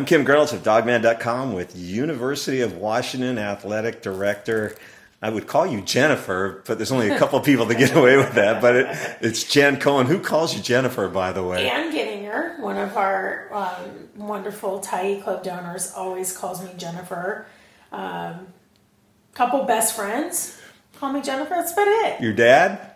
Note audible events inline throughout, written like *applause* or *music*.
I'm Kim Grinolds of dawgman.com with University of Washington Athletic Director. I would call you Jennifer, but there's only a couple people to get away with that. But it, it's Jan Cohen. Who calls you Jennifer, by the way? Ann Gettinger, one of our um, wonderful Tyee Club donors, always calls me Jennifer. Um, couple best friends call me Jennifer. That's about it. Your dad?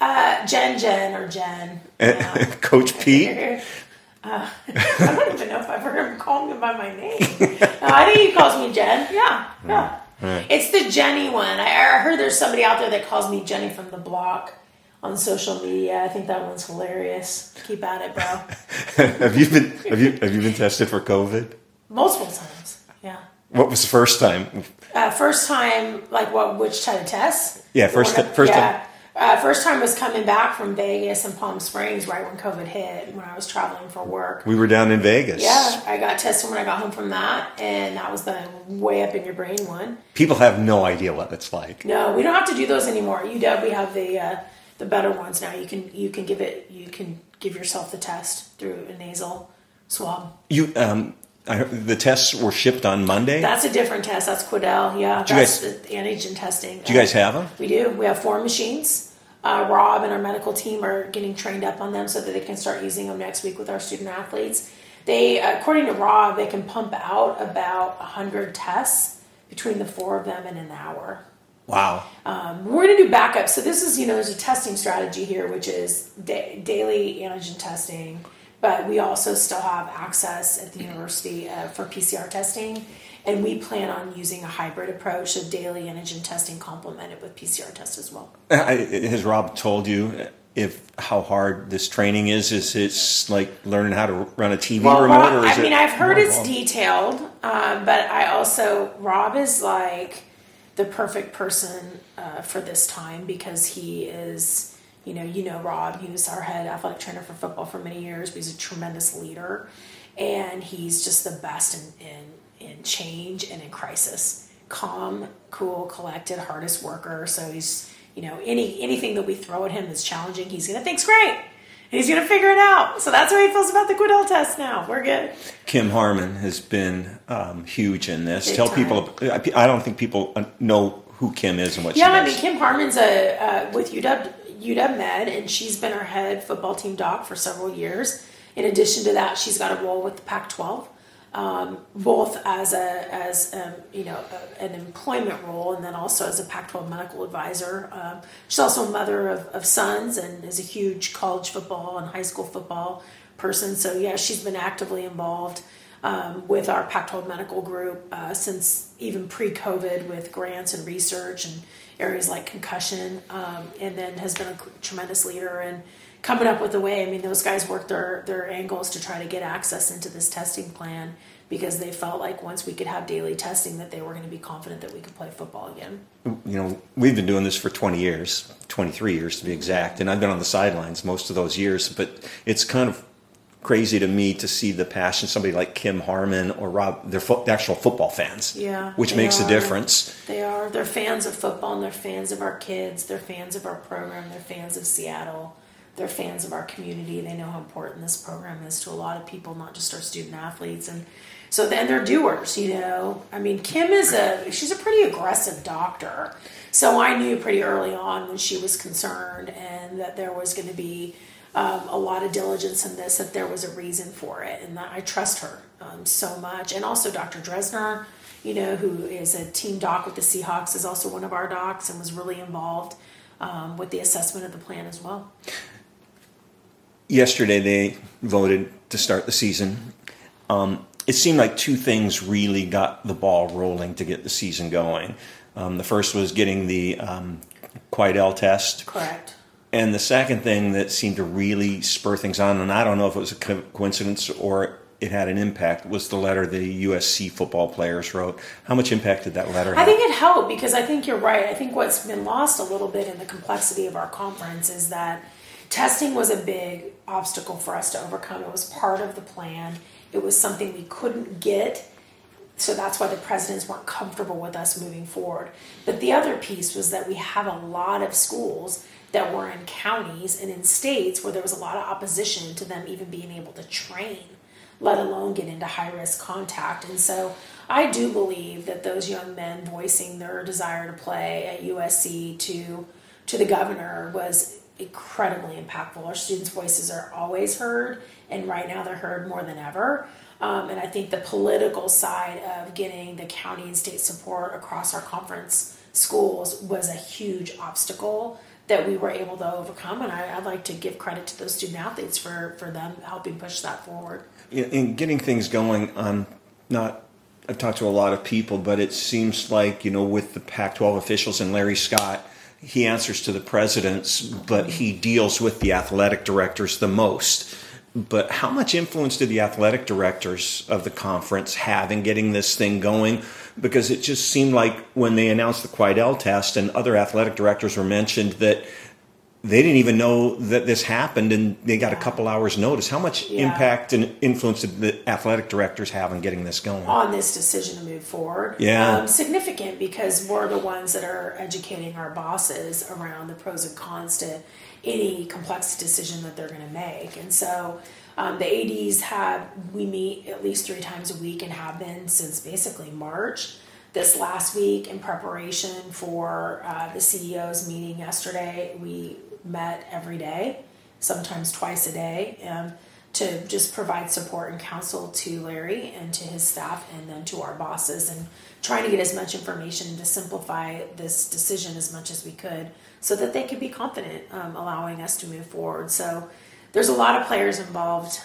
Uh, Jen, Jen, or Jen. *laughs* Coach Pete? *laughs* Uh, *laughs* I don't even know if I've heard him call me by my name. No, I think he calls me Jen. Yeah, yeah. Right. It's the Jenny one. I, I heard there's somebody out there that calls me Jenny from the block on social media. I think that one's hilarious. Keep at it, bro. *laughs* have you been have you have you been tested for COVID? Multiple times. Yeah. What was the first time? Uh, first time, like what? Which type of test? Yeah, first ti- first yeah. time. Uh, first time was coming back from Vegas and Palm Springs right when COVID hit. When I was traveling for work. We were down in Vegas. Yeah, I got tested when I got home from that, and that was the way up in your brain one. People have no idea what it's like. No, we don't have to do those anymore. UW, we have the uh, the better ones now. You can you can give it you can give yourself the test through a nasal swab. You um, I, the tests were shipped on Monday. That's a different test. That's Quidel. Yeah, Do that's guys- the antigen testing. Do you guys have them? We do. We have four machines. Uh, Rob and our medical team are getting trained up on them so that they can start using them next week with our student athletes. They, according to Rob, they can pump out about 100 tests between the four of them in an hour. Wow. Um, we're going to do backup. So this is, you know, there's a testing strategy here, which is da- daily antigen testing, but we also still have access at the university uh, for PCR testing, and we plan on using a hybrid approach, of daily antigen testing complemented with PCR tests as well. I, has Rob told you if how hard this training is? Is it's like learning how to run a TV Well, remote, Rob, or is I mean, I've heard it's detailed, um, but I also Rob is like the perfect person uh, for this time because he is, you know, you know Rob. He was our head athletic trainer for football for many years. But he's a tremendous leader, and he's just the best in in, in change and in crisis. Calm, cool, collected, hardest worker. So he's, you know, any anything that we throw at him that's challenging, he's gonna think's great. And he's gonna figure it out. So that's how he feels about the Quidel test now. We're good. Kim Harmon has been um, huge in this. Big Tell time. people. I don't think people uh, know who Kim is and what Yeah, she I mean Kim Harmon's a uh, with UW UW Med, and she's been our head football team doc for several years. In addition to that, she's got a role with the Pac-12, um, both as a as um, you know a, an employment role, and then also as a Pac-12 medical advisor. Um, she's also a mother of, of sons, and is a huge college football and high school football person. So yeah, she's been actively involved um, with our Pac-12 medical group uh, since even pre-COVID with grants and research and areas like concussion, um, and then has been a tremendous leader in coming up with a way. I mean, those guys worked their their angles to try to get access into this testing plan because they felt like once we could have daily testing, that they were going to be confident that we could play football again. you know, we've been doing this for 20 years, 23 years to be exact, and I've been on the sidelines most of those years. But it's kind of crazy to me to see the passion somebody like Kim Harmon or Rob, they're fo- actual football fans, Yeah, which makes a difference. They are. They're fans of football and they're fans of our kids. They're fans of our program. They're fans of Seattle. They're fans of our community. They know how important this program is to a lot of people, not just our student athletes. And so then they're doers, you know. I mean, Kim is a she's a pretty aggressive doctor. So I knew pretty early on when she was concerned and that there was going to be um, a lot of diligence in this, that there was a reason for it, and that I trust her um, so much. And also Dr. Drezner, you know, who is a team doc with the Seahawks, is also one of our docs and was really involved um, with the assessment of the plan as well. Yesterday they voted to start the season. Um, it seemed like two things really got the ball rolling to get the season going. Um, the first was getting the um, Quidel test. Correct. And the second thing that seemed to really spur things on, and I don't know if it was a co- coincidence or it had an impact was the letter the USC football players wrote. How much impact did that letter have? I think it helped because I think you're right. I think what's been lost a little bit in the complexity of our conference is that testing was a big obstacle for us to overcome. It was part of the plan. It was something we couldn't get. So that's why the presidents weren't comfortable with us moving forward. But the other piece was that we have a lot of schools that were in counties and in states where there was a lot of opposition to them even being able to train, let alone get into high risk contact. And so I do believe that those young men voicing their desire to play at USC to to the governor was incredibly impactful. Our students' voices are always heard, and right now they're heard more than ever. Um, and I think the political side of getting the county and state support across our conference schools was a huge obstacle that we were able to overcome. And I, would like to give credit to those student athletes for, for them helping push that forward. In, in getting things going on, not I've talked to a lot of people, but it seems like, you know, with the Pac 12 officials and Larry Scott, he answers to the presidents, but he deals with the athletic directors the most. But how much influence did the athletic directors of the conference have in getting this thing going? because it just seemed like when they announced the Quidel test and other athletic directors were mentioned that they didn't even know that this happened and they got a couple hours notice. How much yeah. impact and influence did the athletic directors have in getting this going? On this decision to move forward? Yeah. Um, significant because we're the ones that are educating our bosses around the pros and cons to any complex decision that they're going to make and so um, the ADs have, we meet at least three times a week and have been since basically March. This last week, in preparation for uh, the CEO's meeting yesterday, we met every day, sometimes twice a day, um, to just provide support and counsel to Larry and to his staff and then to our bosses and trying to get as much information to simplify this decision as much as we could so that they could be confident um, allowing us to move forward. So there's a lot of players involved,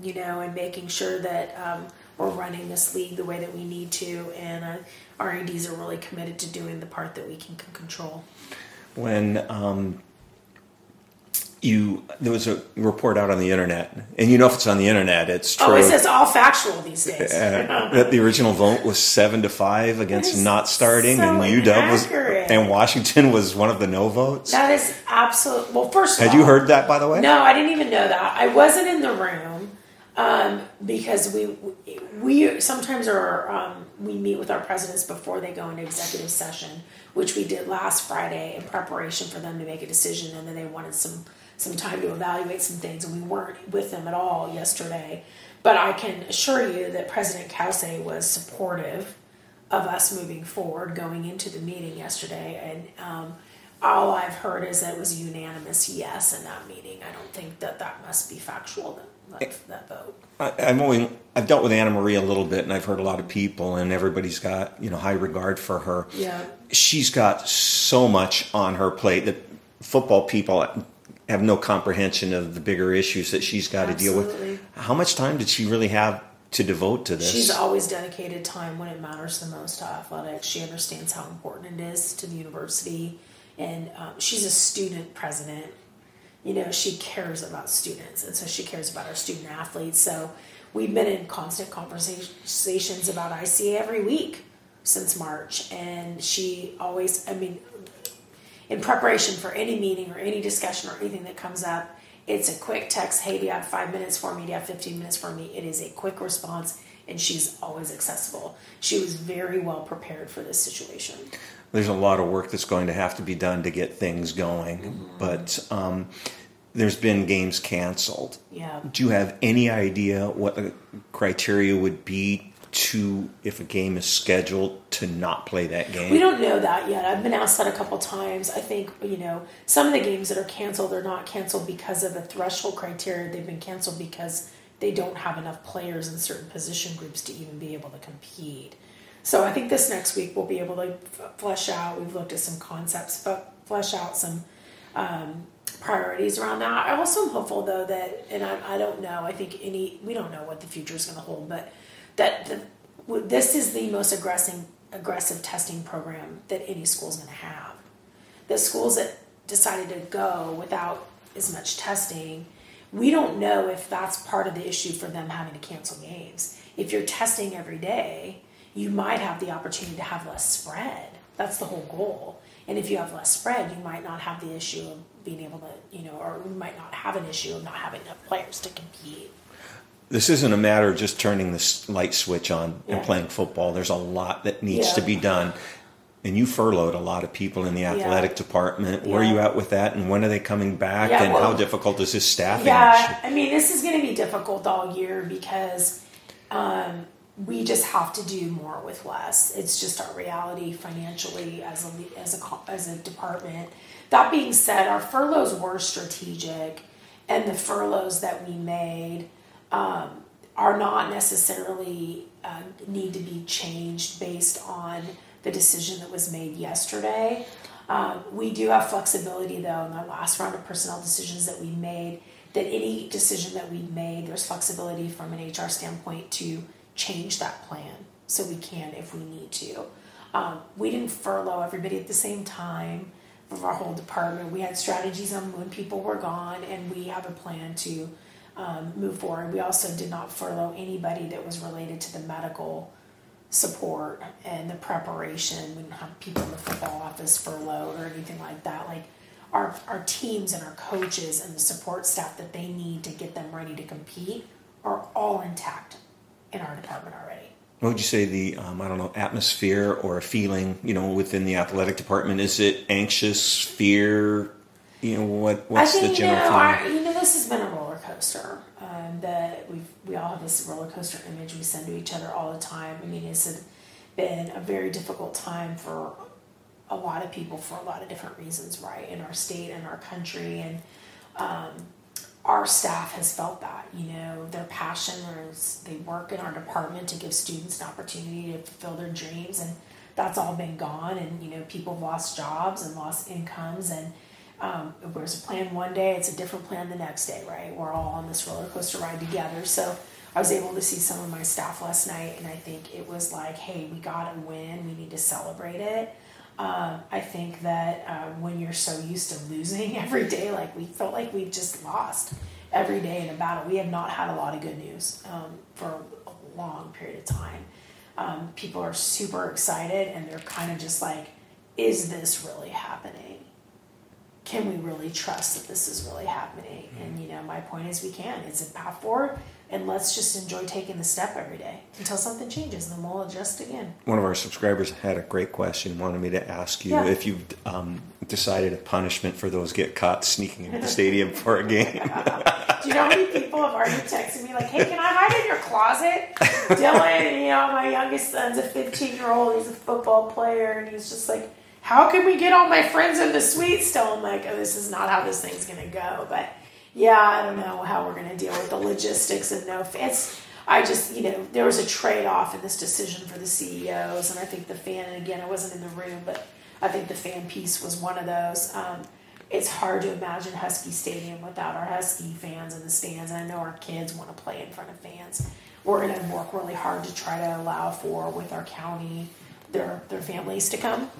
you know, in making sure that um, we're running this league the way that we need to, and uh, our ADs are really committed to doing the part that we can, can control. When um, you there was a report out on the internet, and you know if it's on the internet, it's true. Oh, it says all factual these days. Uh, that the original vote was seven to five against not starting, so and UW inaccurate. was and Washington was one of the no votes. That is absolute. Well, first, had all, you heard that by the way? No, I didn't even know that. I wasn't in the room um, because we we sometimes are um, we meet with our presidents before they go into executive session, which we did last Friday in preparation for them to make a decision, and then they wanted some some time to evaluate some things, and we weren't with them at all yesterday. But I can assure you that President Cauce was supportive of us moving forward going into the meeting yesterday, and um, all I've heard is that it was a unanimous yes in that meeting. I don't think that that must be factual. That, that, that vote. I, I'm only I've dealt with Ana Mari a little bit, and I've heard a lot of people, and everybody's got you know high regard for her. Yeah, she's got so much on her plate that football people have no comprehension of the bigger issues that she's got Absolutely. to deal with. How much time did she really have to devote to this? She's always dedicated time when it matters the most to athletics. She understands how important it is to the university, and um, she's a student president. You know, she cares about students, and so she cares about our student athletes. So we've been in constant conversations about ICA every week since March, and she always, I mean, in preparation for any meeting or any discussion or anything that comes up, it's a quick text, hey, do you have five minutes for me? Do you have 15 minutes for me? It is a quick response, and she's always accessible. She was very well prepared for this situation. There's a lot of work that's going to have to be done to get things going, mm-hmm. but um, there's been games canceled. Yeah. Do you have any idea what the criteria would be to if a game is scheduled to not play that game? We don't know that yet. I've been asked that a couple times. I think you know some of the games that are canceled are not canceled because of a threshold criteria. They've been canceled because they don't have enough players in certain position groups to even be able to compete. So I think this next week we'll be able to flesh out. We've looked at some concepts, but flesh out some um, priorities around that. I also am hopeful though that, and I, I don't know. I think any we don't know what the future is going to hold, but that the, this is the most aggressive aggressive testing program that any school is going to have. The schools that decided to go without as much testing we don't know if that's part of the issue for them having to cancel games. If you're testing every day, you might have the opportunity to have less spread. That's the whole goal. And if you have less spread, you might not have the issue of being able to, you know, or you might not have an issue of not having enough players to compete. This isn't a matter of just turning this light switch on Yeah. and playing football. There's a lot that needs Yeah. to be done. And you furloughed a lot of people in the athletic department. Where are you at with that? And when are they coming back? Yeah, and well- how difficult is this staffing Yeah? I mean, this is going to be difficult all year because um, we just have to do more with less. It's just our reality financially as a as a as a department. That being said, our furloughs were strategic, and the furloughs that we made um, are not necessarily uh, need to be changed based on the decision that was made yesterday. Um, we do have flexibility though in the last round of personnel decisions that we made. That any decision that we made, there's flexibility from an HR standpoint to change that plan, so we can if we need to. Um, we didn't furlough everybody at the same time of our whole department. We had strategies on when people were gone, and we have a plan to um, move forward. We also did not furlough anybody that was related to the medical support and the preparation. We didn't have people in the football office furloughed or anything like that. Like our our teams and our coaches and the support staff that they need to get them ready to compete are all intact in our department already. What would you say the um, I don't know atmosphere or a feeling you know within the athletic department? Is it anxious, fear? You know what? What's I think the you know, general our, you know, this has been a roller coaster. Um, that we we all have this roller coaster image we send to each other all the time. I mean, it's a, been a very difficult time for a lot of people for a lot of different reasons, right? In our state and our country, and um, our staff has felt that. You know, their passion is they work in our department to give students an opportunity to fulfill their dreams, and that's all been gone. And you know, people have lost jobs and lost incomes, and um, there's a plan one day, it's a different plan the next day, right? We're all on this roller coaster ride together. So I was able to see some of my staff last night, and I think it was like, hey, we got to win. We need to celebrate it. Um, I think that uh, when you're so used to losing *laughs* every day, like we felt like we've just lost every day in a battle. We have not had a lot of good news um, for a long period of time. Um, people are super excited, and they're kind of just like, is this really happening? Can we really trust that this is really happening? And you know, my point is we can. It's a path forward, and let's just enjoy taking the step every day until something changes, and then we'll adjust again. One of our subscribers had a great question. Wanted me to ask you Yeah. if you've um, decided a punishment for those get caught sneaking into the stadium *laughs* for a game. Do you know how many people have already texted me like, "Hey, can I hide in your closet?" Dylan, you know, my youngest son's a 15 year old. He's a football player, and he's just like, "How can we get all my friends in the suite still?" I'm like, "Oh, this is not how this thing's gonna go." But yeah, I don't know how we're gonna deal with the logistics and no fans. I just, you know, there was a trade off in this decision for the CEOs, and I think the fan. And again, I wasn't in the room, but I think the fan piece was one of those. Um, it's hard to imagine Husky Stadium without our Husky fans in the stands. And I know our kids want to play in front of fans. We're going to work really hard to try to allow for with our county their their families to come.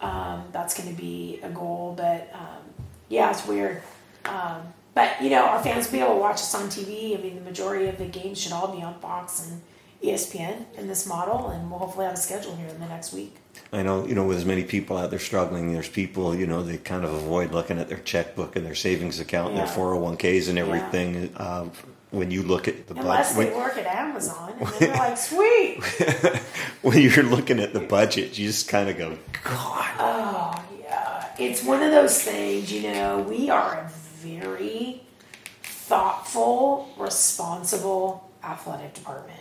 Um, that's going to be a goal, but um, yeah, it's weird. Um, but you know, our fans will be able to watch us on TV. I mean, the majority of the games should all be on Fox and ESPN in this model, and we'll hopefully have a schedule here in the next week. I know, you know, with as many people out there struggling, there's people, you know, they kind of avoid looking at their checkbook and their savings account and Yeah. their 401ks and everything. Uh, when you look at the Unless budget, they work at Amazon, and they're like, "Sweet." *laughs* when you're looking at the budget, you just kind of go, God. Oh yeah, it's one of those things. You know, we are a very thoughtful, responsible athletic department.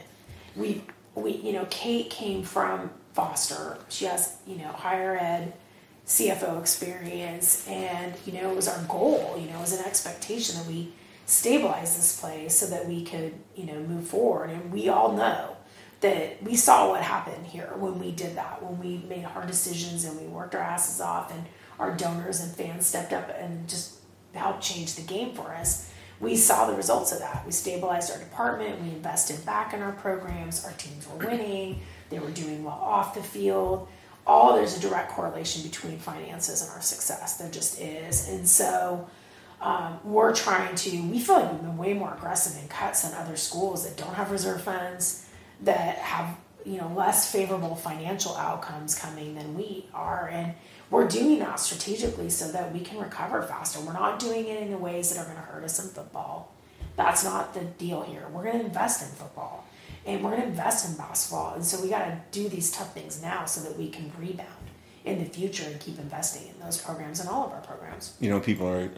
We we you know Kate came from Foster. She has you know higher ed CFO experience, and you know it was our goal. You know, it was an expectation that we stabilize this place so that we could you know move forward. And we all know that we saw what happened here when we did that, when we made hard decisions and we worked our asses off, and our donors and fans stepped up and just helped change the game for us. We saw the results of that. We stabilized our department, we invested back in our programs, our teams were winning, they were doing well off the field. All there's a direct correlation between finances and our success. There just is. And so, um, we're trying to, we feel like we've been way more aggressive in cuts than other schools that don't have reserve funds, that have, you know, less favorable financial outcomes coming than we are. And we're doing that strategically so that we can recover faster. We're not doing it in the ways that are going to hurt us in football. That's not the deal here. We're going to invest in football and we're going to invest in basketball. And so we got to do these tough things now so that we can rebound in the future and keep investing in those programs and all of our programs. You know, people are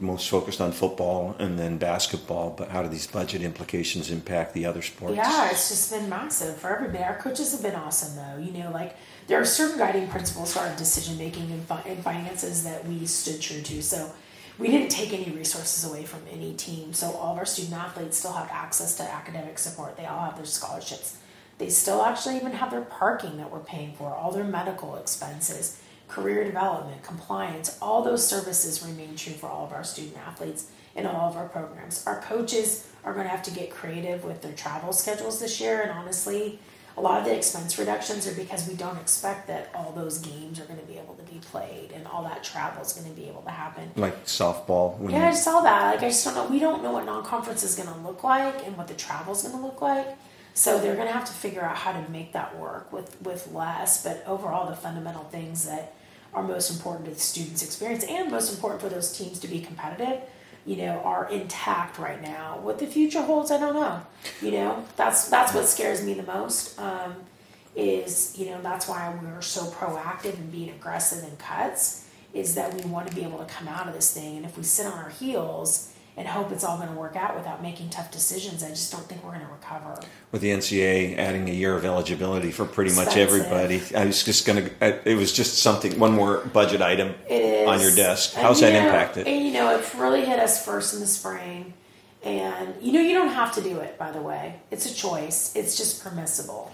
most focused on football and then basketball, but how do these budget implications impact the other sports? Yeah, it's just been massive for everybody. Our coaches have been awesome, though. You know, like there are certain guiding principles for our decision making and, fi- and finances that we stood true to. So we didn't take any resources away from any team. So all of our student athletes still have access to academic support. They all have their scholarships they still actually even have their parking that we're paying for, all their medical expenses, career development, compliance, all those services remain true for all of our student athletes in all of our programs. Our coaches are going to have to get creative with their travel schedules this year, and honestly, a lot of the expense reductions are because we don't expect that all those games are going to be able to be played and all that travel is going to be able to happen. Like softball. yeah, you... I saw that. Like I just don't know. We don't know what non-conference is going to look like and what the travel is going to look like. So they're going to have to figure out how to make that work with, with less, but overall, the fundamental things that are most important to the students' experience and most important for those teams to be competitive, you know, are intact right now. What the future holds, I don't know. You know, that's that's what scares me the most. Um, is you know that's why we're so proactive and being aggressive in cuts. Is that we want to be able to come out of this thing, and if we sit on our heels and hope it's all going to work out without making tough decisions. I just don't think we're going to recover. With the NCAA adding a year of eligibility for pretty much everybody, I was just going to. It was just something, one more budget item on your desk. How's that know, impacted? And you know, it really hit us first in the spring. And you know, you don't have to do it. By the way, it's a choice. It's just permissible.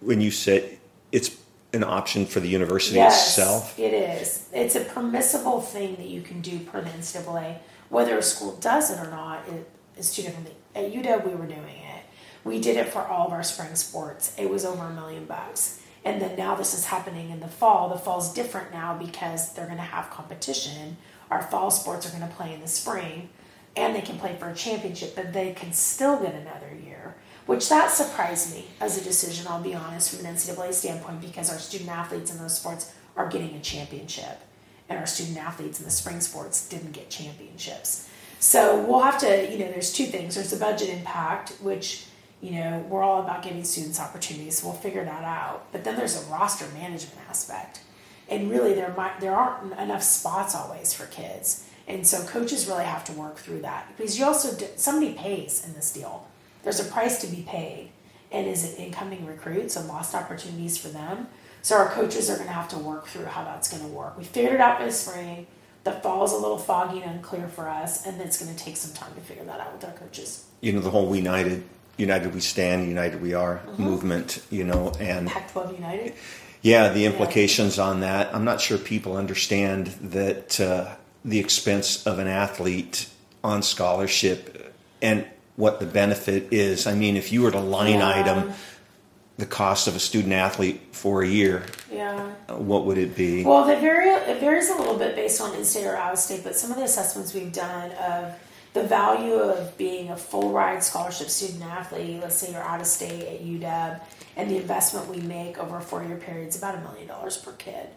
When you say it's an option for the university yes, itself, it is. It's a permissible thing that you can do per the NCAA whether a school does it or not it is two different. At UW, we were doing it. We did it for all of our spring sports. It was over a million bucks. And then now this is happening in the fall. The fall's different now because they're going to have competition. Our fall sports are going to play in the spring, and they can play for a championship, but they can still get another year. Which that surprised me as a decision, I'll be honest, from an NCAA standpoint, because our student athletes in those sports are getting a championship and our student athletes in the spring sports didn't get championships. So we'll have to, you know, there's two things. There's the budget impact, which, you know, we're all about giving students opportunities. So we'll figure that out. But then there's a roster management aspect. And really there might there aren't enough spots always for kids. And so coaches really have to work through that because you also do, somebody pays in this deal. There's a price to be paid. And is it incoming recruits and lost opportunities for them? So our coaches are going to have to work through how that's going to work. We figured it out by the spring. The fall is a little foggy and unclear for us, and it's going to take some time to figure that out with our coaches. You know, the whole We United, United We Stand, United We Are mm-hmm. movement, you know, and Pac-12 United. Yeah, the implications yeah. on that. I'm not sure people understand that uh, the expense of an athlete on scholarship and what the benefit is. I mean, if you were to line yeah. item the cost of a student athlete for a year, yeah, what would it be? Well, it, vary, it varies a little bit based on in-state or out-of-state, but some of the assessments we've done of the value of being a full ride scholarship student athlete, let's say you're out of state at UW, and the investment we make over a four year period is about a million dollars per kid.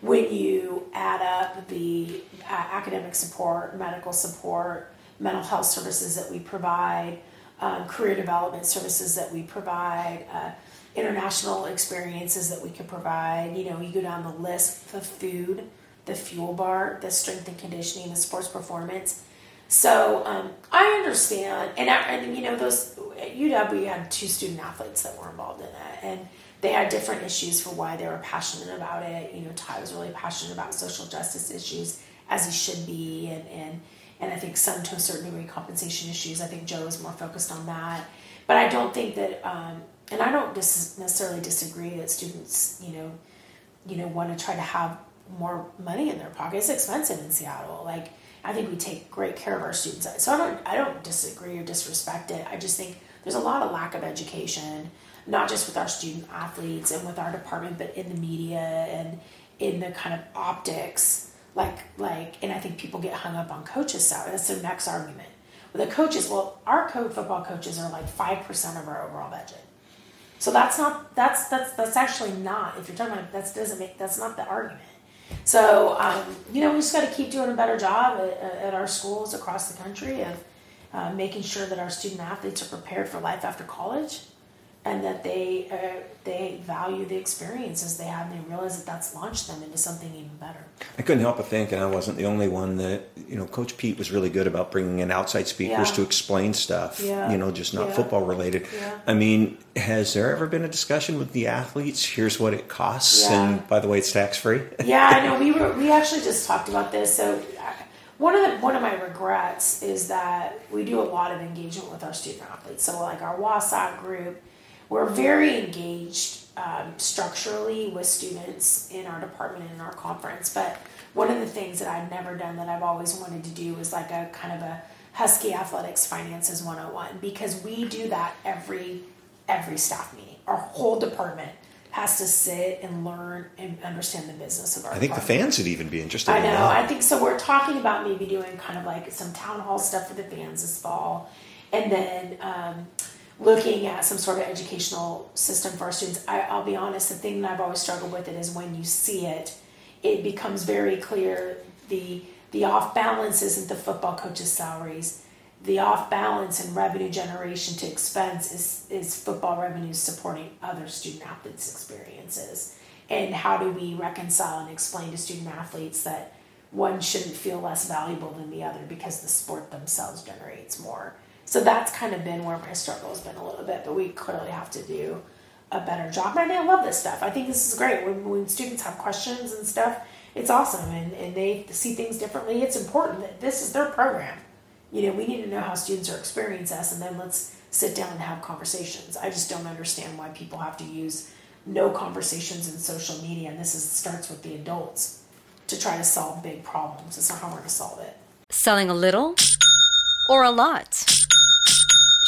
When you add up the uh, academic support, medical support, mental health services that we provide, um, career development services that we provide, uh, international experiences that we could provide. You know, you go down the list the food, the fuel bar, the strength and conditioning, the sports performance. So um, I understand, and, I, and you know, those at UW we had two student athletes that were involved in it, and they had different issues for why they were passionate about it. You know, Ty was really passionate about social justice issues, as he should be, and and and I think some to a certain degree compensation issues. I think Joe is more focused on that, but I don't think that um, and I don't dis- necessarily disagree that students, you know, you know, want to try to have more money in their pocket. It's expensive in Seattle. Like I think we take great care of our students. So I don't I don't disagree or disrespect it. I just think there's a lot of lack of education, not just with our student athletes and with our department, but in the media and in the kind of optics like like and I think people get hung up on coaches' salary. That's the next argument. The coaches, well, our coach football coaches are like five percent of our overall budget. So that's not that's that's that's actually not if you're talking about that doesn't make that's not the argument. So um, you know we just got to keep doing a better job at, at, our schools across the country of uh, making sure that our student athletes are prepared for life after college and that they uh, they value the experiences they have and they realize that that's launched them into something even better. I couldn't help but think, and I wasn't the only one that you know. Coach Pete was really good about bringing in outside speakers yeah. to explain stuff. Yeah. You know, just not yeah. football related. I mean, has there ever been a discussion with the athletes? Here's what it costs, and by the way, it's tax free. yeah, I know. We *laughs* were we actually just talked about this. So one of the one of my regrets is that we do a lot of engagement with our student athletes. So like our WASOT group we're very engaged um, structurally with students in our department and in our conference. But one of the things that I've never done that I've always wanted to do is like a kind of a Husky Athletics Finances 101 because we do that every every staff meeting. Our whole department has to sit and learn and understand the business of our. I think department. the fans would even be interested. I know. I think so. We're talking about maybe doing kind of like some town hall stuff for the fans this fall, and then. Um, looking at some sort of educational system for our students. I, I'll be honest, the thing that I've always struggled with it is when you see it, it becomes very clear the the off balance isn't the football coaches' salaries. The off balance in revenue generation to expense is, is football revenues supporting other student athletes' experiences. And how do we reconcile and explain to student athletes that one shouldn't feel less valuable than the other because the sport themselves generates more? So that's kind of been where my struggle has been a little bit, but we clearly have to do a better job. And I love this stuff. I think this is great. When, when students have questions and stuff, it's awesome and, and they see things differently. It's important that this is their program. You know, we need to know how students are experiencing us and then let's sit down and have conversations. I just don't understand why people have to use no conversations in social media and this is starts with the adults to try to solve big problems. It's not how we're going to solve it. Selling a little or a lot?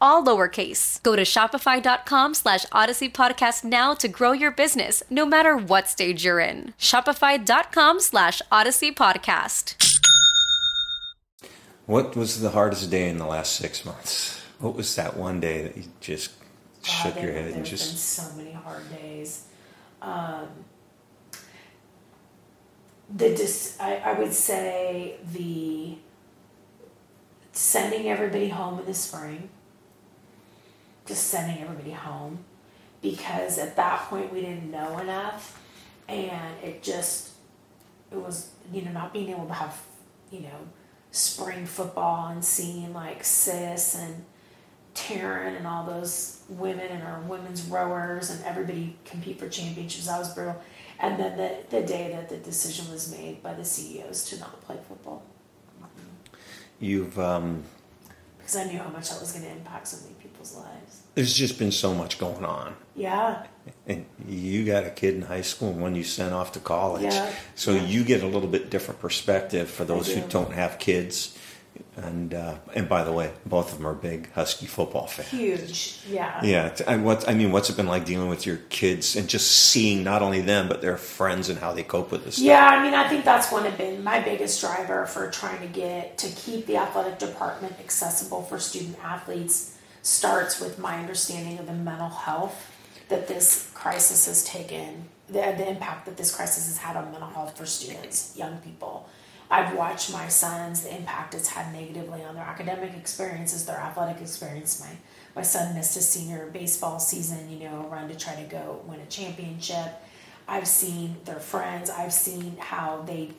all lowercase. Go to shopify.com slash odyssey podcast now to grow your business, no matter what stage you're in. Shopify.com slash odyssey podcast. What was the hardest day in the last six months? What was that one day that you just shook your head and just? Been so many hard days. Um, the dis- I, I would say the sending everybody home in the spring, just sending everybody home, because at that point we didn't know enough, and it just it was you know not being able to have you know spring football and seeing like sis and Taryn and all those women and our women's rowers and everybody compete for championships. That was brutal. And then the, the day that the decision was made by the CEOs to not play football. You've. Um, because I knew how much that was going to impact so many people's lives. There's just been so much going on. Yeah. And you got a kid in high school and one you sent off to college. Yeah. So yeah. you get a little bit different perspective for those do. who don't have kids and uh, and by the way, both of them are big Husky football fans. Huge, yeah. Yeah, and what I mean, what's it been like dealing with your kids and just seeing not only them but their friends and how they cope with this? Stuff? Yeah, I mean, I think that's one of been my biggest driver for trying to get to keep the athletic department accessible for student athletes. Starts with my understanding of the mental health that this crisis has taken, the, the impact that this crisis has had on mental health for students, young people. I've watched my sons, the impact it's had negatively on their academic experiences, their athletic experience. My my son missed his senior baseball season, you know, run to try to go win a championship. I've seen their friends, I've seen how they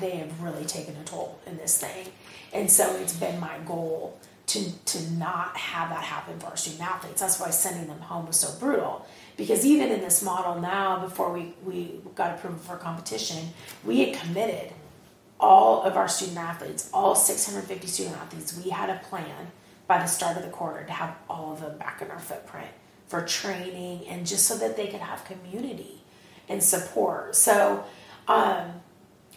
they have really taken a toll in this thing. And so it's been my goal to to not have that happen for our student athletes. That's why sending them home was so brutal. Because even in this model now, before we, we got approval for competition, we had committed all of our student athletes, all 650 student athletes, we had a plan by the start of the quarter to have all of them back in our footprint for training and just so that they could have community and support. So um,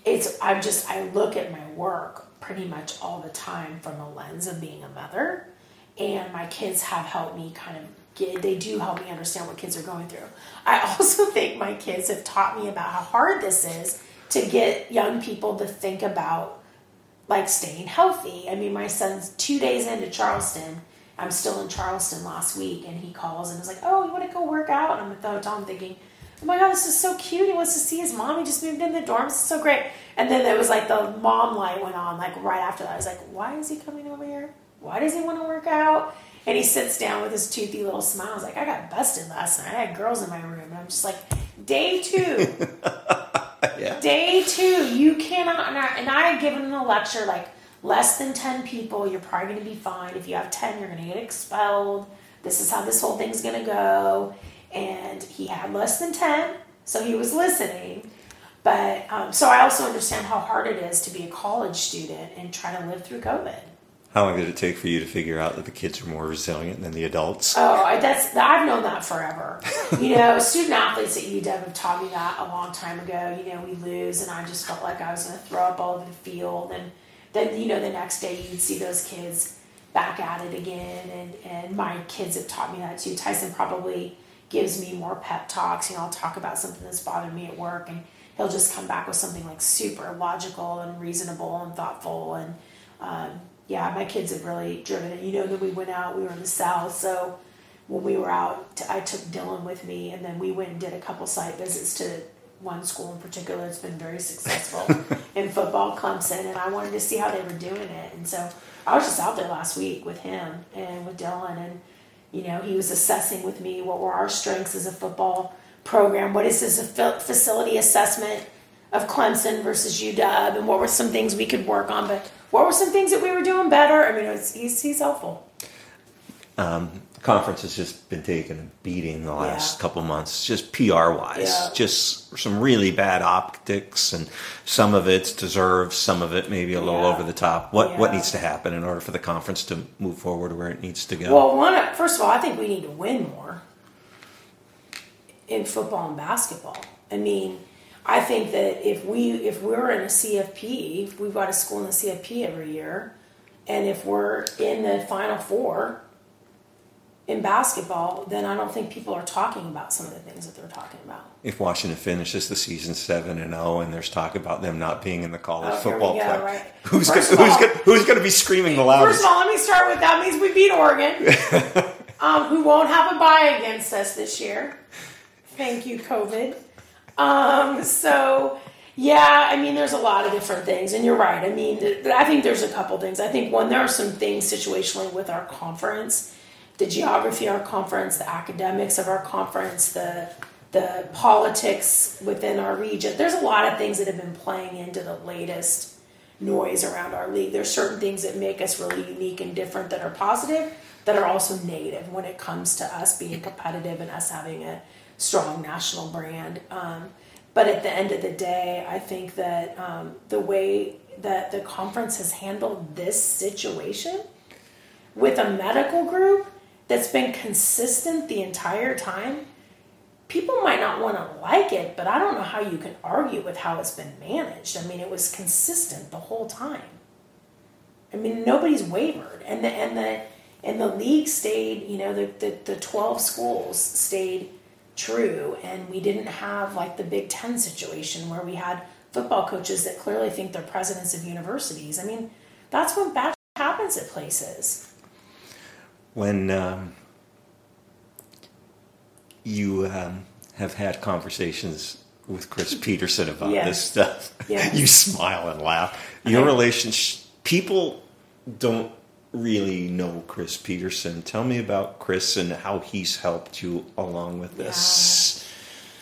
it's I'm just I look at my work pretty much all the time from a lens of being a mother, and my kids have helped me kind of get. They do help me understand what kids are going through. I *laughs* also think my kids have taught me about how hard this is to get young people to think about like staying healthy. I mean, my son's two days into Charleston. I'm still in Charleston last week, and he calls and is like, "Oh, you want to go work out?" And I'm at the hotel. I'm thinking, "Oh my god, this is so cute. He wants to see his mom. He just moved in the dorms. Is so great." And then there was like the mom light went on like right after that. I was like, "Why is he coming over here? Why does he want to work out?" And he sits down with his toothy little smile. I was like, "I got busted last night. I had girls in my room." And I'm just like, "Day two, *laughs* yeah. Day two, you cannot, and I, and I had given a lecture like less than 10 people, you're probably going to be fine. If you have 10, you're going to get expelled. This is how this whole thing's going to go. And he had less than 10, so he was listening. But um, so I also understand how hard it is to be a college student and try to live through COVID. How long did it take for you to figure out that the kids are more resilient than the adults? Oh, that's I've known that forever. you know, *laughs* student athletes at UW have taught me that a long time ago. You know, we lose, and I just felt like I was going to throw up all over the field, and then you know the next day you'd see those kids back at it again, and and my kids have taught me that too. Tyson probably gives me more pep talks. You know, I'll talk about something that's bothered me at work, and he'll just come back with something like super logical and reasonable and thoughtful and. Um, yeah, my kids have really driven it. You know, then we went out, we were in the South, so when we were out, I took Dylan with me, and then we went and did a couple site visits to one school in particular. It's been very successful *laughs* in football, Clemson, and I wanted to see how they were doing it. And so I was just out there last week with him and with Dylan, and you know, he was assessing with me what were our strengths as a football program. What is this facility assessment of Clemson versus UW, and what were some things we could work on, but what were some things that we were doing better? I mean, was, he's, he's helpful. Um, conference has just been taking a beating the last Yeah. couple months, just PR wise. Yeah. Just some really bad optics, and some of it's deserved, some of it maybe a little Yeah. over the top. What what needs to happen in order for the conference to move forward where it needs to go? Well, one, first of all, I think we need to win more in football and basketball. I mean, I think that if we if we're in a CFP, we've got a school in the CFP every year, and if we're in the Final Four in basketball, then I don't think people are talking about some of the things that they're talking about. if Washington finishes the season seven and zero, and there's talk about them not being in the college Oh, football go, play, right. who's First gonna, who's all- gonna, who's going to be screaming the loudest? First of all, let me start with that means we beat Oregon, *laughs* um, who won't have a bye against us this year. Thank you, COVID. Um, so, yeah, I mean, there's a lot of different things, and you're right. I mean, th- I think there's a couple things. I think one, there are some things situationally with our conference, the geography of our conference, the academics of our conference, the the politics within our region. There's a lot of things that have been playing into the latest noise around our league. There's certain things that make us really unique and different that are positive, that are also negative when it comes to us being competitive and us having a strong national brand. Um, but at the end of the day, I think that um, the way that the conference has handled this situation with a medical group that's been consistent the entire time, people might not want to like it, but I don't know how you can argue with how it's been managed. I mean, it was consistent the whole time. I mean, nobody's wavered, and the and the and the league stayed. You know, the the, the twelve schools stayed true, and we didn't have like the Big Ten situation where we had football coaches that clearly think they're presidents of universities. I mean, that's what bad happens at places. When um, you um, have had conversations with Chris *laughs* Petersen about Yes. this stuff, *laughs* Yes. you smile and laugh. Your relationship, people don't really know Chris Petersen. Tell me about Chris and how he's helped you along with this.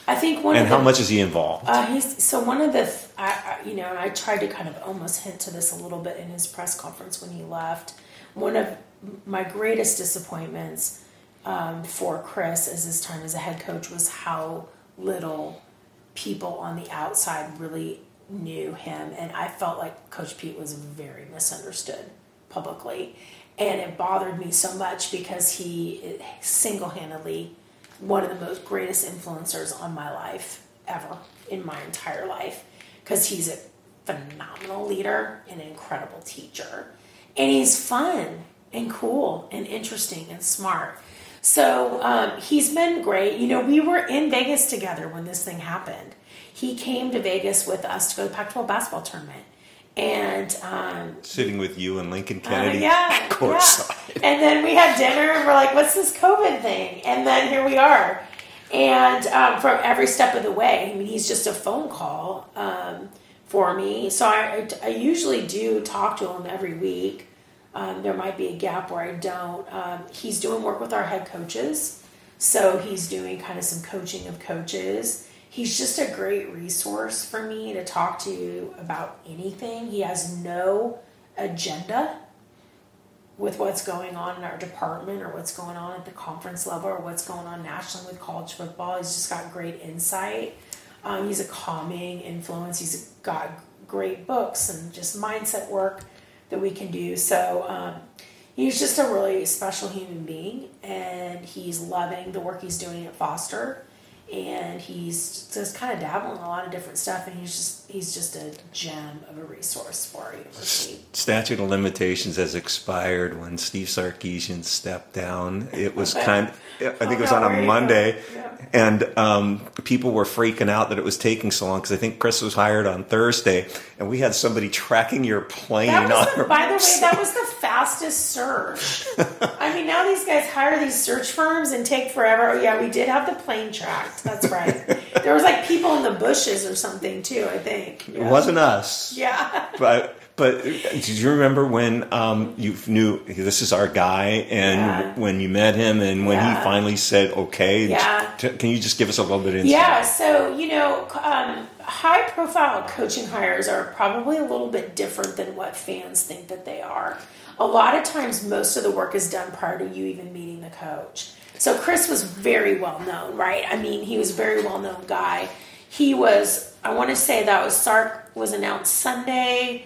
I think one And of how the, much is he involved? Uh, he's so one of the, th- I, I, you know, I tried to kind of almost hint to this a little bit in his press conference when he left. One of my greatest disappointments um, for Chris as his time as a head coach was how little people on the outside really knew him, and I felt like Coach Pete was very misunderstood publicly, and it bothered me so much because he single handedly one of the most greatest influencers on my life ever in my entire life because he's a phenomenal leader and an incredible teacher and he's fun and cool and interesting and smart. So um, he's been great. You know we were in vegas together when this thing happened. He came to vegas with us to go to the pac 12 basketball tournament and um, Sitting with you and Lincoln uh, Kennedy, yeah, *laughs* courtside. yeah. And then we had dinner, and we're like, "What's this COVID thing?" And then here we are, and um, from every step of the way. I mean, he's just a phone call um, for me. So I, I usually do talk to him every week. Um, there might be a gap where I don't. Um, he's doing work with our head coaches, so he's doing kind of some coaching of coaches. He's just a great resource for me to talk to about anything. He has no agenda with what's going on in our department or what's going on at the conference level or what's going on nationally with college football. He's just got great insight. Um, he's a calming influence. He's got great books and just mindset work that we can do. So um, he's just a really special human being, and he's loving the work he's doing at Foster. And he's just kind of dabbling in a lot of different stuff, and he's just he's just a gem of a resource for you statute of limitations has expired when Steve Sarkisian stepped down. It was *laughs* kind I think it was Oh, on a Monday. Yeah. And um, people were freaking out that it was taking so long because I think Chris was hired on Thursday, and we had somebody tracking your plane That on the, by the way, that was the *laughs* fastest search. I mean, now these guys hire these search firms and take forever. Oh yeah, we did have the plane That's right. there was like people in the bushes or something too. I think. It wasn't us. Yeah. But but did you remember when um, you knew this is our guy, and Yeah. when you met him, and when Yeah. he finally said okay? Yeah. t- Can you just give us a little bit of insight? Yeah, so you know, um, high profile coaching hires are probably a little bit different than what fans think that they are. A lot of times, most of the work is done prior to you even meeting the coach. So Chris was very well known, right? I mean, he was a very well known guy. He was, I want to say that was Sark was announced Sunday.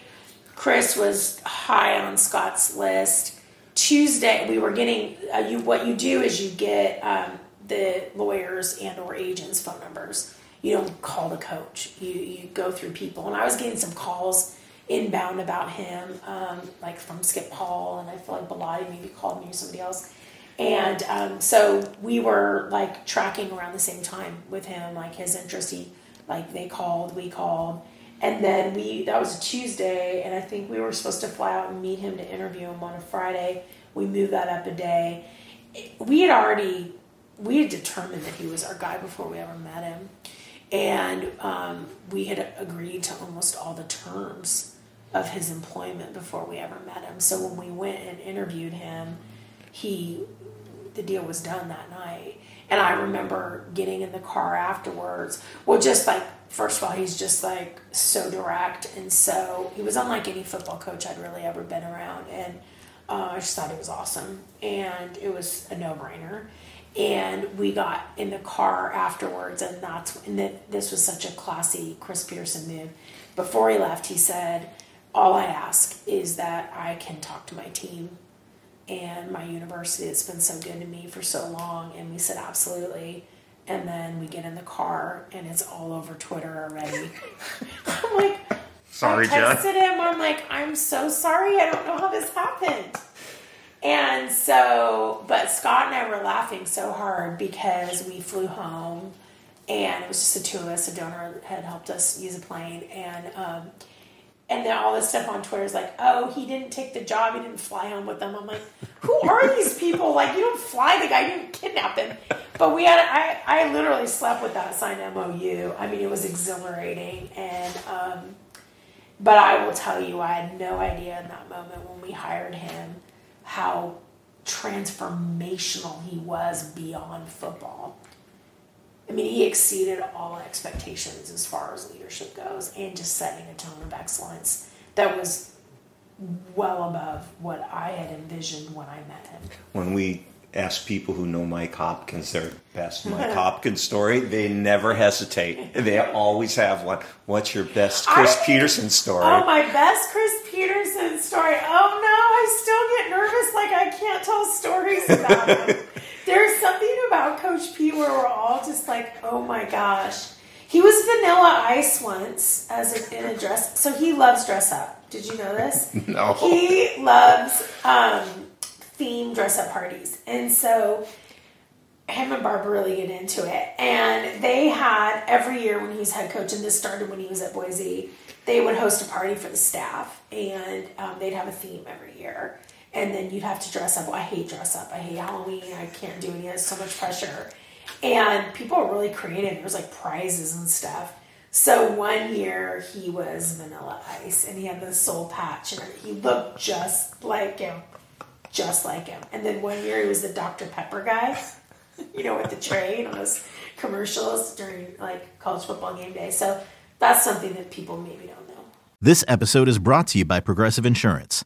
Chris was high on Scott's list. Tuesday, we were getting uh, you. What you do is you get um, the lawyers and or agents' phone numbers. You don't call the coach. You you go through people, and I was getting some calls inbound about him, um, like from Skip Hall, and I feel like Bellotti maybe called me or somebody else. And um, so we were like tracking around the same time with him, like his interest. He like they called, we called, and then we that was a Tuesday, and I think we were supposed to fly out and meet him to interview him on a Friday. We moved that up a day. We had already we had determined that he was our guy before we ever met him, and um, we had agreed to almost all the terms of his employment before we ever met him. So when we went and interviewed him, he the deal was done that night. And I remember getting in the car afterwards. Well, just like first of all, he's just like so direct, and so he was unlike any football coach I'd really ever been around. And uh, I just thought it was awesome, and it was a no brainer. And we got in the car afterwards, and that's and that this was such a classy Chris Petersen move. Before he left, he said, "All I ask is that I can talk to my team and my university that's been so good to me for so long. And we said, absolutely. And then we get in the car and it's all over Twitter already. *laughs* I'm like, Sorry, I John. texted him. I'm like, I'm so sorry. I don't know how this happened. And so, but Scott and I were laughing so hard because we flew home, and it was just the two of us. A donor had helped us use a plane, and um, and then all this stuff on Twitter is like, oh, he didn't take the job. He didn't fly home with them. I'm like, who are these people? Like, you don't fly the guy. You didn't kidnap him. But we had, I, I literally slept with that signed MOU. I mean, it was exhilarating. And, um, but I will tell you, I had no idea in that moment when we hired him how transformational he was beyond football. I mean, he exceeded all expectations as far as leadership goes and just setting a tone of excellence that was well above what I had envisioned when I met him. When we ask people who know Mike Hopkins their best *laughs* Mike Hopkins story, they never hesitate. They *laughs* always have one. What's your best Chris *laughs* Petersen story? Oh, my best Chris Petersen story. Oh no, I still get nervous like I can't tell stories about him. There's something about Coach P where we're all just like, oh my gosh. He was vanilla ice once as a, in a dress. So he loves dress up. Did you know this? *laughs* No. He loves um, theme dress up parties. And so him and Barb really get into it. And they had every year when he was head coach, and this started when he was at Boise, they would host a party for the staff, and um, they'd have a theme every year. And then you'd have to dress up. Well, I hate dress up. I hate Halloween. I can't do any. It's so much pressure. And people were really creative. There was like prizes and stuff. So one year he was Vanilla Ice, and he had the soul patch, and he looked just like him, just like him. And then one year he was the Dr Pepper guy, *laughs* you know, with the tray on those commercials during like college football game day. So that's something that people maybe don't know. This episode is brought to you by Progressive Insurance.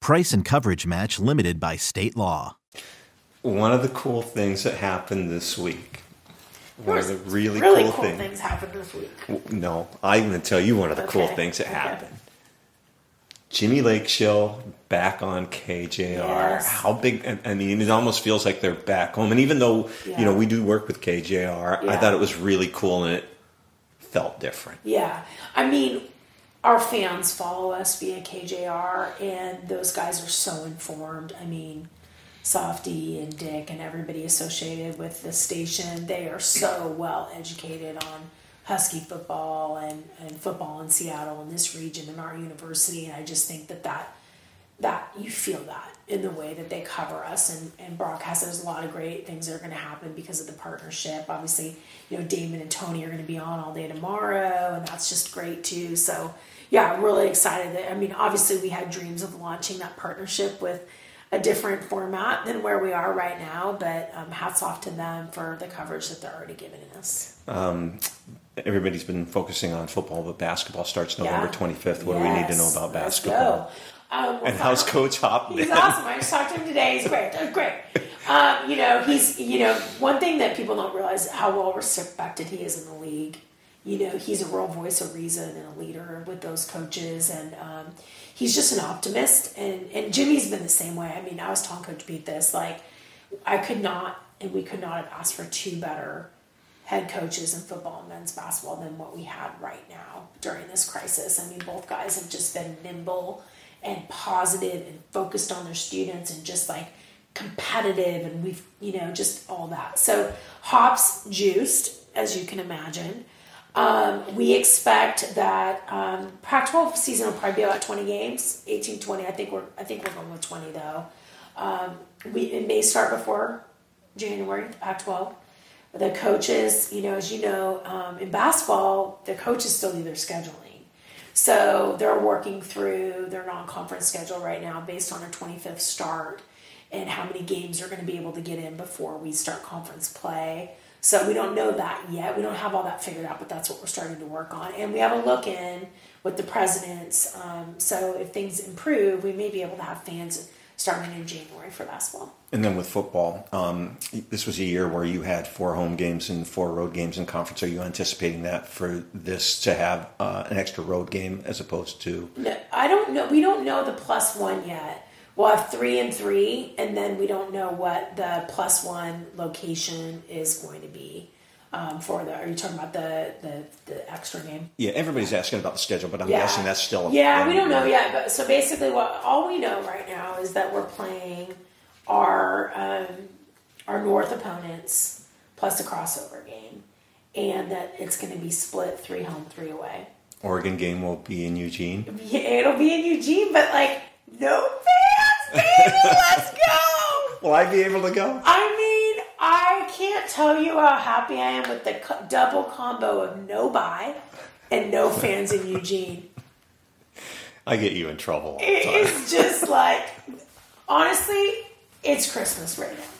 Price and coverage match limited by state law. One of the cool things that happened this week. One of the really, really cool, cool things. things happened this week. No, I'm going to tell you one of the cool things that okay. happened. Jimmy Lake Show back on KJR. Yes. How big? I- I mean, it almost feels like they're back home. And even though you know we do work with KJR, I thought it was really cool and it felt different. Yeah. I mean, our fans follow us via KJR, and those guys are so informed. I mean, Softy and Dick and everybody associated with the station, they are so well educated on Husky football and, and football in Seattle and this region and our university. And I just think that that, that you feel that in the way that they cover us and, and broadcast. There's a lot of great things that are going to happen because of the partnership. Obviously, you know, Damon and Tony are going to be on all day tomorrow, and that's just great too. So, yeah, I'm really excited. That, I mean, obviously, we had dreams of launching that partnership with a different format than where we are right now, but um, hats off to them for the coverage that they're already giving us. Everybody's been focusing on football, but basketball starts November Yeah. 25th. What do we need to know Yes, about basketball? Um, And how's Coach Hopman? He's awesome. I just talked to him today. He's great. Great. Um, you know, he's you know one thing that people don't realize how well respected he is in the league. You know, he's a real voice of reason and a leader with those coaches, and um, he's just an optimist. And and Jimmy's been the same way. I mean, I was telling Coach Pete this like I could not and we could not have asked for two better head coaches in football and men's basketball than what we had right now during this crisis. I mean, both guys have just been nimble and positive and focused on their students and just like competitive and we've, you know, just all that. So hops juiced, as you can imagine. Um, we expect that um, Pac-12 season will probably be about 20 games, 18, 20. I think we're I think we're going with 20 though. Um, we it may start before January, the Pac-12. The coaches, you know, as you know, um, in basketball, the coaches still do their scheduling. So they're working through their non-conference schedule right now based on a 25th start and how many games they're going to be able to get in before we start conference play. So we don't know that yet. We don't have all that figured out, but that's what we're starting to work on. And we have a look in with the presidents. Um, so if things improve, we may be able to have fans starting in January for basketball. And then with football, um, this was a year where you had four home games and four road games in conference. Are you anticipating that for this to have uh, an extra road game as opposed to? No, I don't know. We don't know the plus one yet. We'll have three and three, and then we don't know what the plus one location is going to be um, for the. Are you talking about the, the the extra game? Yeah, everybody's asking about the schedule, but I'm Yeah. guessing that's still. Yeah, we don't know yet. But so basically, what all we know right now is that we're playing our um, our North opponents plus a crossover game, and that it's going to be split three home, three away. Oregon game will be in Eugene. Yeah, it'll be in Eugene, but like no fans, baby. Let's go. *laughs* Will I be able to go? I mean, I can't tell you how happy I am with the co- double combo of no buy and no fans in Eugene. I get you in trouble. It is just like, honestly, it's Christmas right now. *laughs*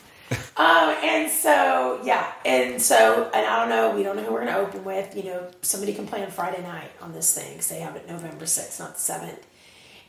Um, and so, yeah, and so, and I don't know, we don't know who we're going to open with. You know, somebody can play on Friday night on this thing because they have it November 6th, not the 7th.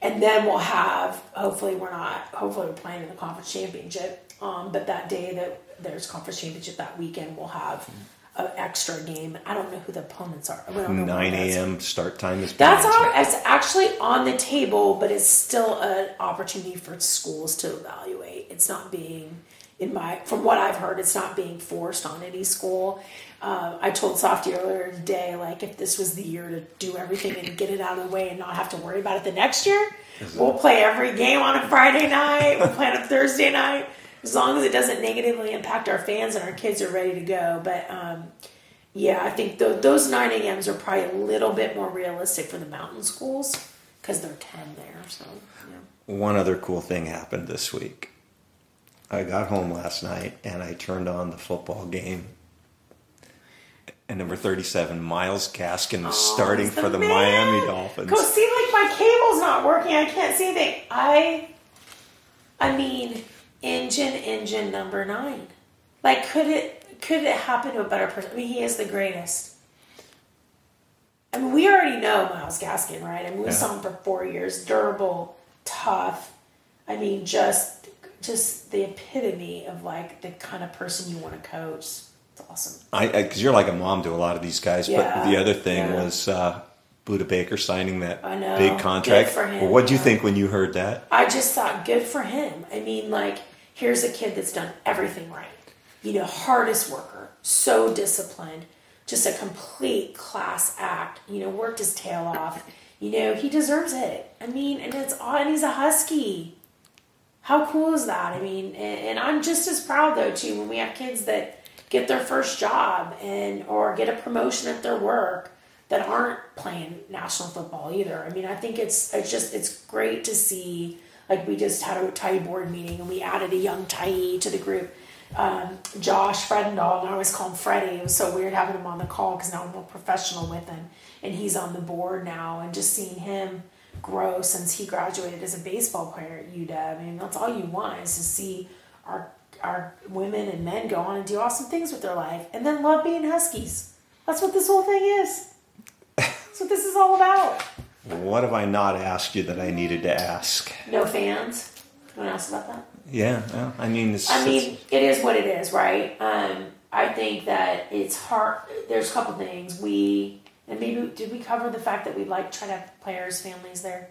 And then we'll have, hopefully, we're not, hopefully, we're playing in the conference championship. Um, but that day that there's conference championship that weekend, we'll have an extra game. I don't know who the opponents are. We don't know who 9 it is. a.m. start time is. That's all. It's actually on the table, but it's still an opportunity for schools to evaluate. It's not being, in my, from what I've heard, it's not being forced on any school. Uh, I told Softy earlier today, like if this was the year to do everything and get it out of the way and not have to worry about it the next year, we'll play every game on a Friday night. We'll play on a Thursday night, as long as it doesn't negatively impact our fans and our kids are ready to go. But um, yeah, I think th- those 9 a.m.s are probably a little bit more realistic for the mountain schools because they're 10 there. So, yeah. One other cool thing happened this week. I got home last night and I turned on the football game. And number 37, Myles Gaskin was starting Oh, It's the for the man. Miami Dolphins. Go see, like my cable's not working. I can't see anything. I, I mean, engine, engine number nine. Like, could it, could it happen to a better person? I mean, he is the greatest. I mean, we already know Myles Gaskin, right? I mean, we Yeah. saw him for four years, durable, tough. I mean, just, just the epitome of like the kind of person you want to coach. It's awesome. I because you're like a mom to a lot of these guys. Yeah, but the other thing yeah. was uh, Budda Baker signing that I know. big contract. Good for him, Well, what do you think when you heard that? I just thought, good for him. I mean, like, here's a kid that's done everything right. You know, hardest worker, so disciplined, just a complete class act. You know, worked his tail off. You know, he deserves it. I mean, and it's and he's a husky. How cool is that? I mean, and, and I'm just as proud though too when we have kids that get their first job and or get a promotion at their work that aren't playing national football either. I mean, I think it's it's just it's great to see. Like we just had a Tyee board meeting and we added a young Tyee to the group. Um, Josh Fredendahl, and I always call him Freddie. It was so weird having him on the call because now I'm more professional with him, and he's on the board now. And just seeing him grow since he graduated as a baseball player at UW. I mean, that's all you want is to see our our women and men go on and do awesome things with their life, and then love being Huskies. That's what this whole thing is. That's what this is all about. What have I not asked you that I needed to ask? No fans. You want to ask about that? Yeah, well, I mean, it's, I mean, it is what it is, right? Um, I think that it's hard. There's a couple things we and maybe did we cover the fact that we like try to have players' families there?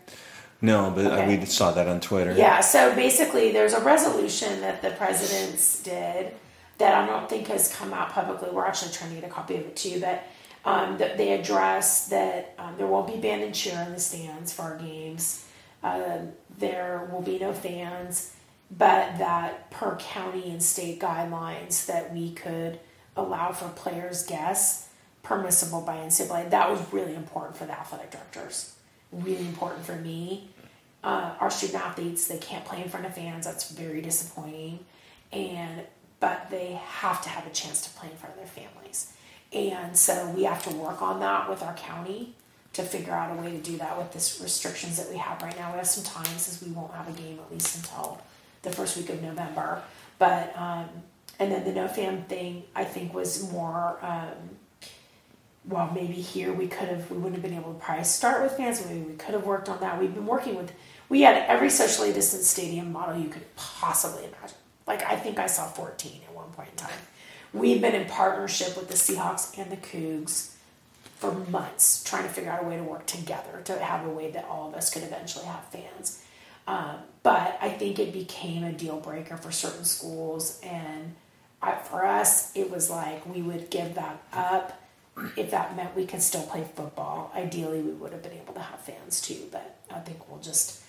no, but Okay. we saw that on Twitter. Yeah, so basically, there's a resolution that the presidents did that I don't think has come out publicly. We're actually trying to get a copy of it too. That um, that they address that um, there won't be band and cheer in the stands for our games. Um, there will be no fans, but that per county and state guidelines that we could allow for players' guests permissible by NCAA. That was really important for the athletic directors. Really important for me uh, our student athletes they can't play in front of fans that's very disappointing and but they have to have a chance to play in front of their families and so we have to work on that with our county to figure out a way to do that with this restrictions that we have right now we have some time since we won't have a game at least until the first week of november but um, and then the no fan thing I think was more. Um, well, maybe here we could have we wouldn't have been able to probably start with fans. Maybe we could have worked on that. We've been working with we had every socially distanced stadium model you could possibly imagine. Like I think I saw 14 at one point in time. We've been in partnership with the Seahawks and the Cougs for months, trying to figure out a way to work together to have a way that all of us could eventually have fans. Um, but I think it became a deal breaker for certain schools, and I, for us, it was like we would give that up if that meant we could still play football. Ideally, we would have been able to have fans too, but I think we'll just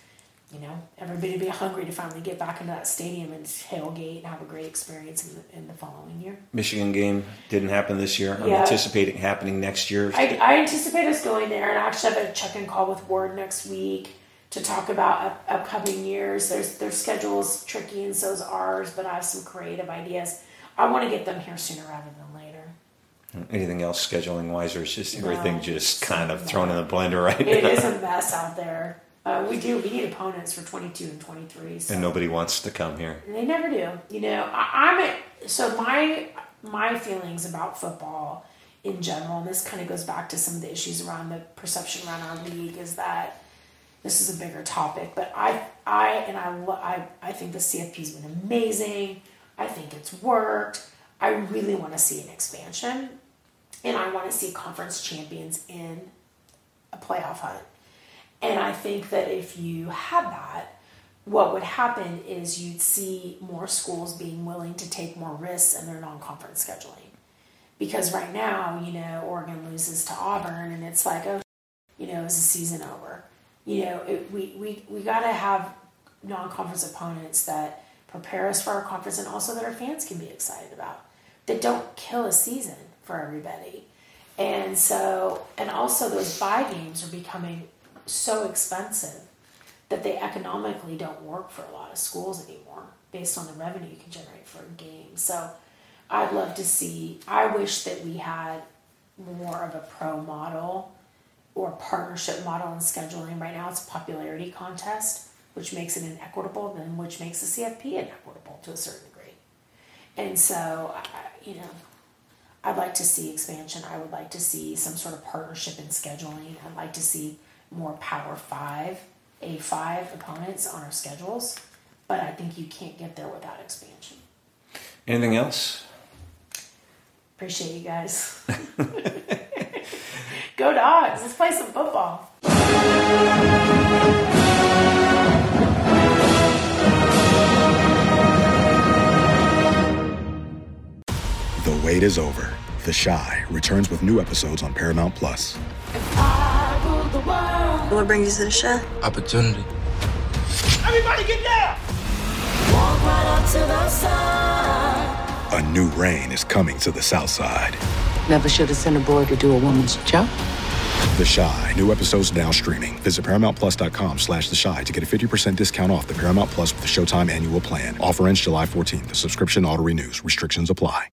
you know, everybody be hungry to finally get back into that stadium and tailgate and have a great experience in the, in the following year. Michigan game didn't happen this year. I'm Yeah. anticipating happening next year. I, I anticipate us going there and I actually have a check in call with Warde next week to talk about up, upcoming years. There's their schedule's tricky and so's ours, but I have some creative ideas. I want to get them here sooner rather than later. Anything else scheduling wise, or is just everything No. just kind of thrown in the blender right It now? is a mess out there. Uh, we do. We need opponents for 22 and 23. So. And nobody wants to come here. They never do. You know, I, I'm so my my feelings about football in general, and this kind of goes back to some of the issues around the perception around our league, is that this is a bigger topic. But I I and I I I think the CFP's been amazing. I think it's worked. I really want to see an expansion, and I want to see conference champions in a playoff hunt. And I think that if you had that, what would happen is you'd see more schools being willing to take more risks in their non-conference scheduling. Because right now, you know, Oregon loses to Auburn, and it's like, oh, you know, is the season over? You know, it, we we we got to have non-conference opponents that prepare us for our conference, and also that our fans can be excited about. That don't kill a season for everybody. And so, and also those buy games are becoming so expensive that they economically don't work for a lot of schools anymore based on the revenue you can generate for a game. So I'd love to see, I wish that we had more of a pro model or partnership model in scheduling. Right now it's a popularity contest, which makes it inequitable, then which makes the CFP inequitable to a certain degree. And so, you know, I'd like to see expansion. I would like to see some sort of partnership in scheduling. I'd like to see more Power Five, A five opponents on our schedules. But I think you can't get there without expansion. Anything else? Appreciate you guys. *laughs* Go dogs! Let's play some football. The wait is over. The Chi returns with new episodes on Paramount Plus. What brings you to the show? Opportunity. Everybody, get down! A new reign is coming to the South Side. Never should have sent a boy to do a woman's job. The Chi. New episodes now streaming. Visit ParamountPlus.com slash The Chi to get a 50% discount off the Paramount Plus with the Showtime annual plan. Offer ends July 14th. The subscription auto-renews. Restrictions apply.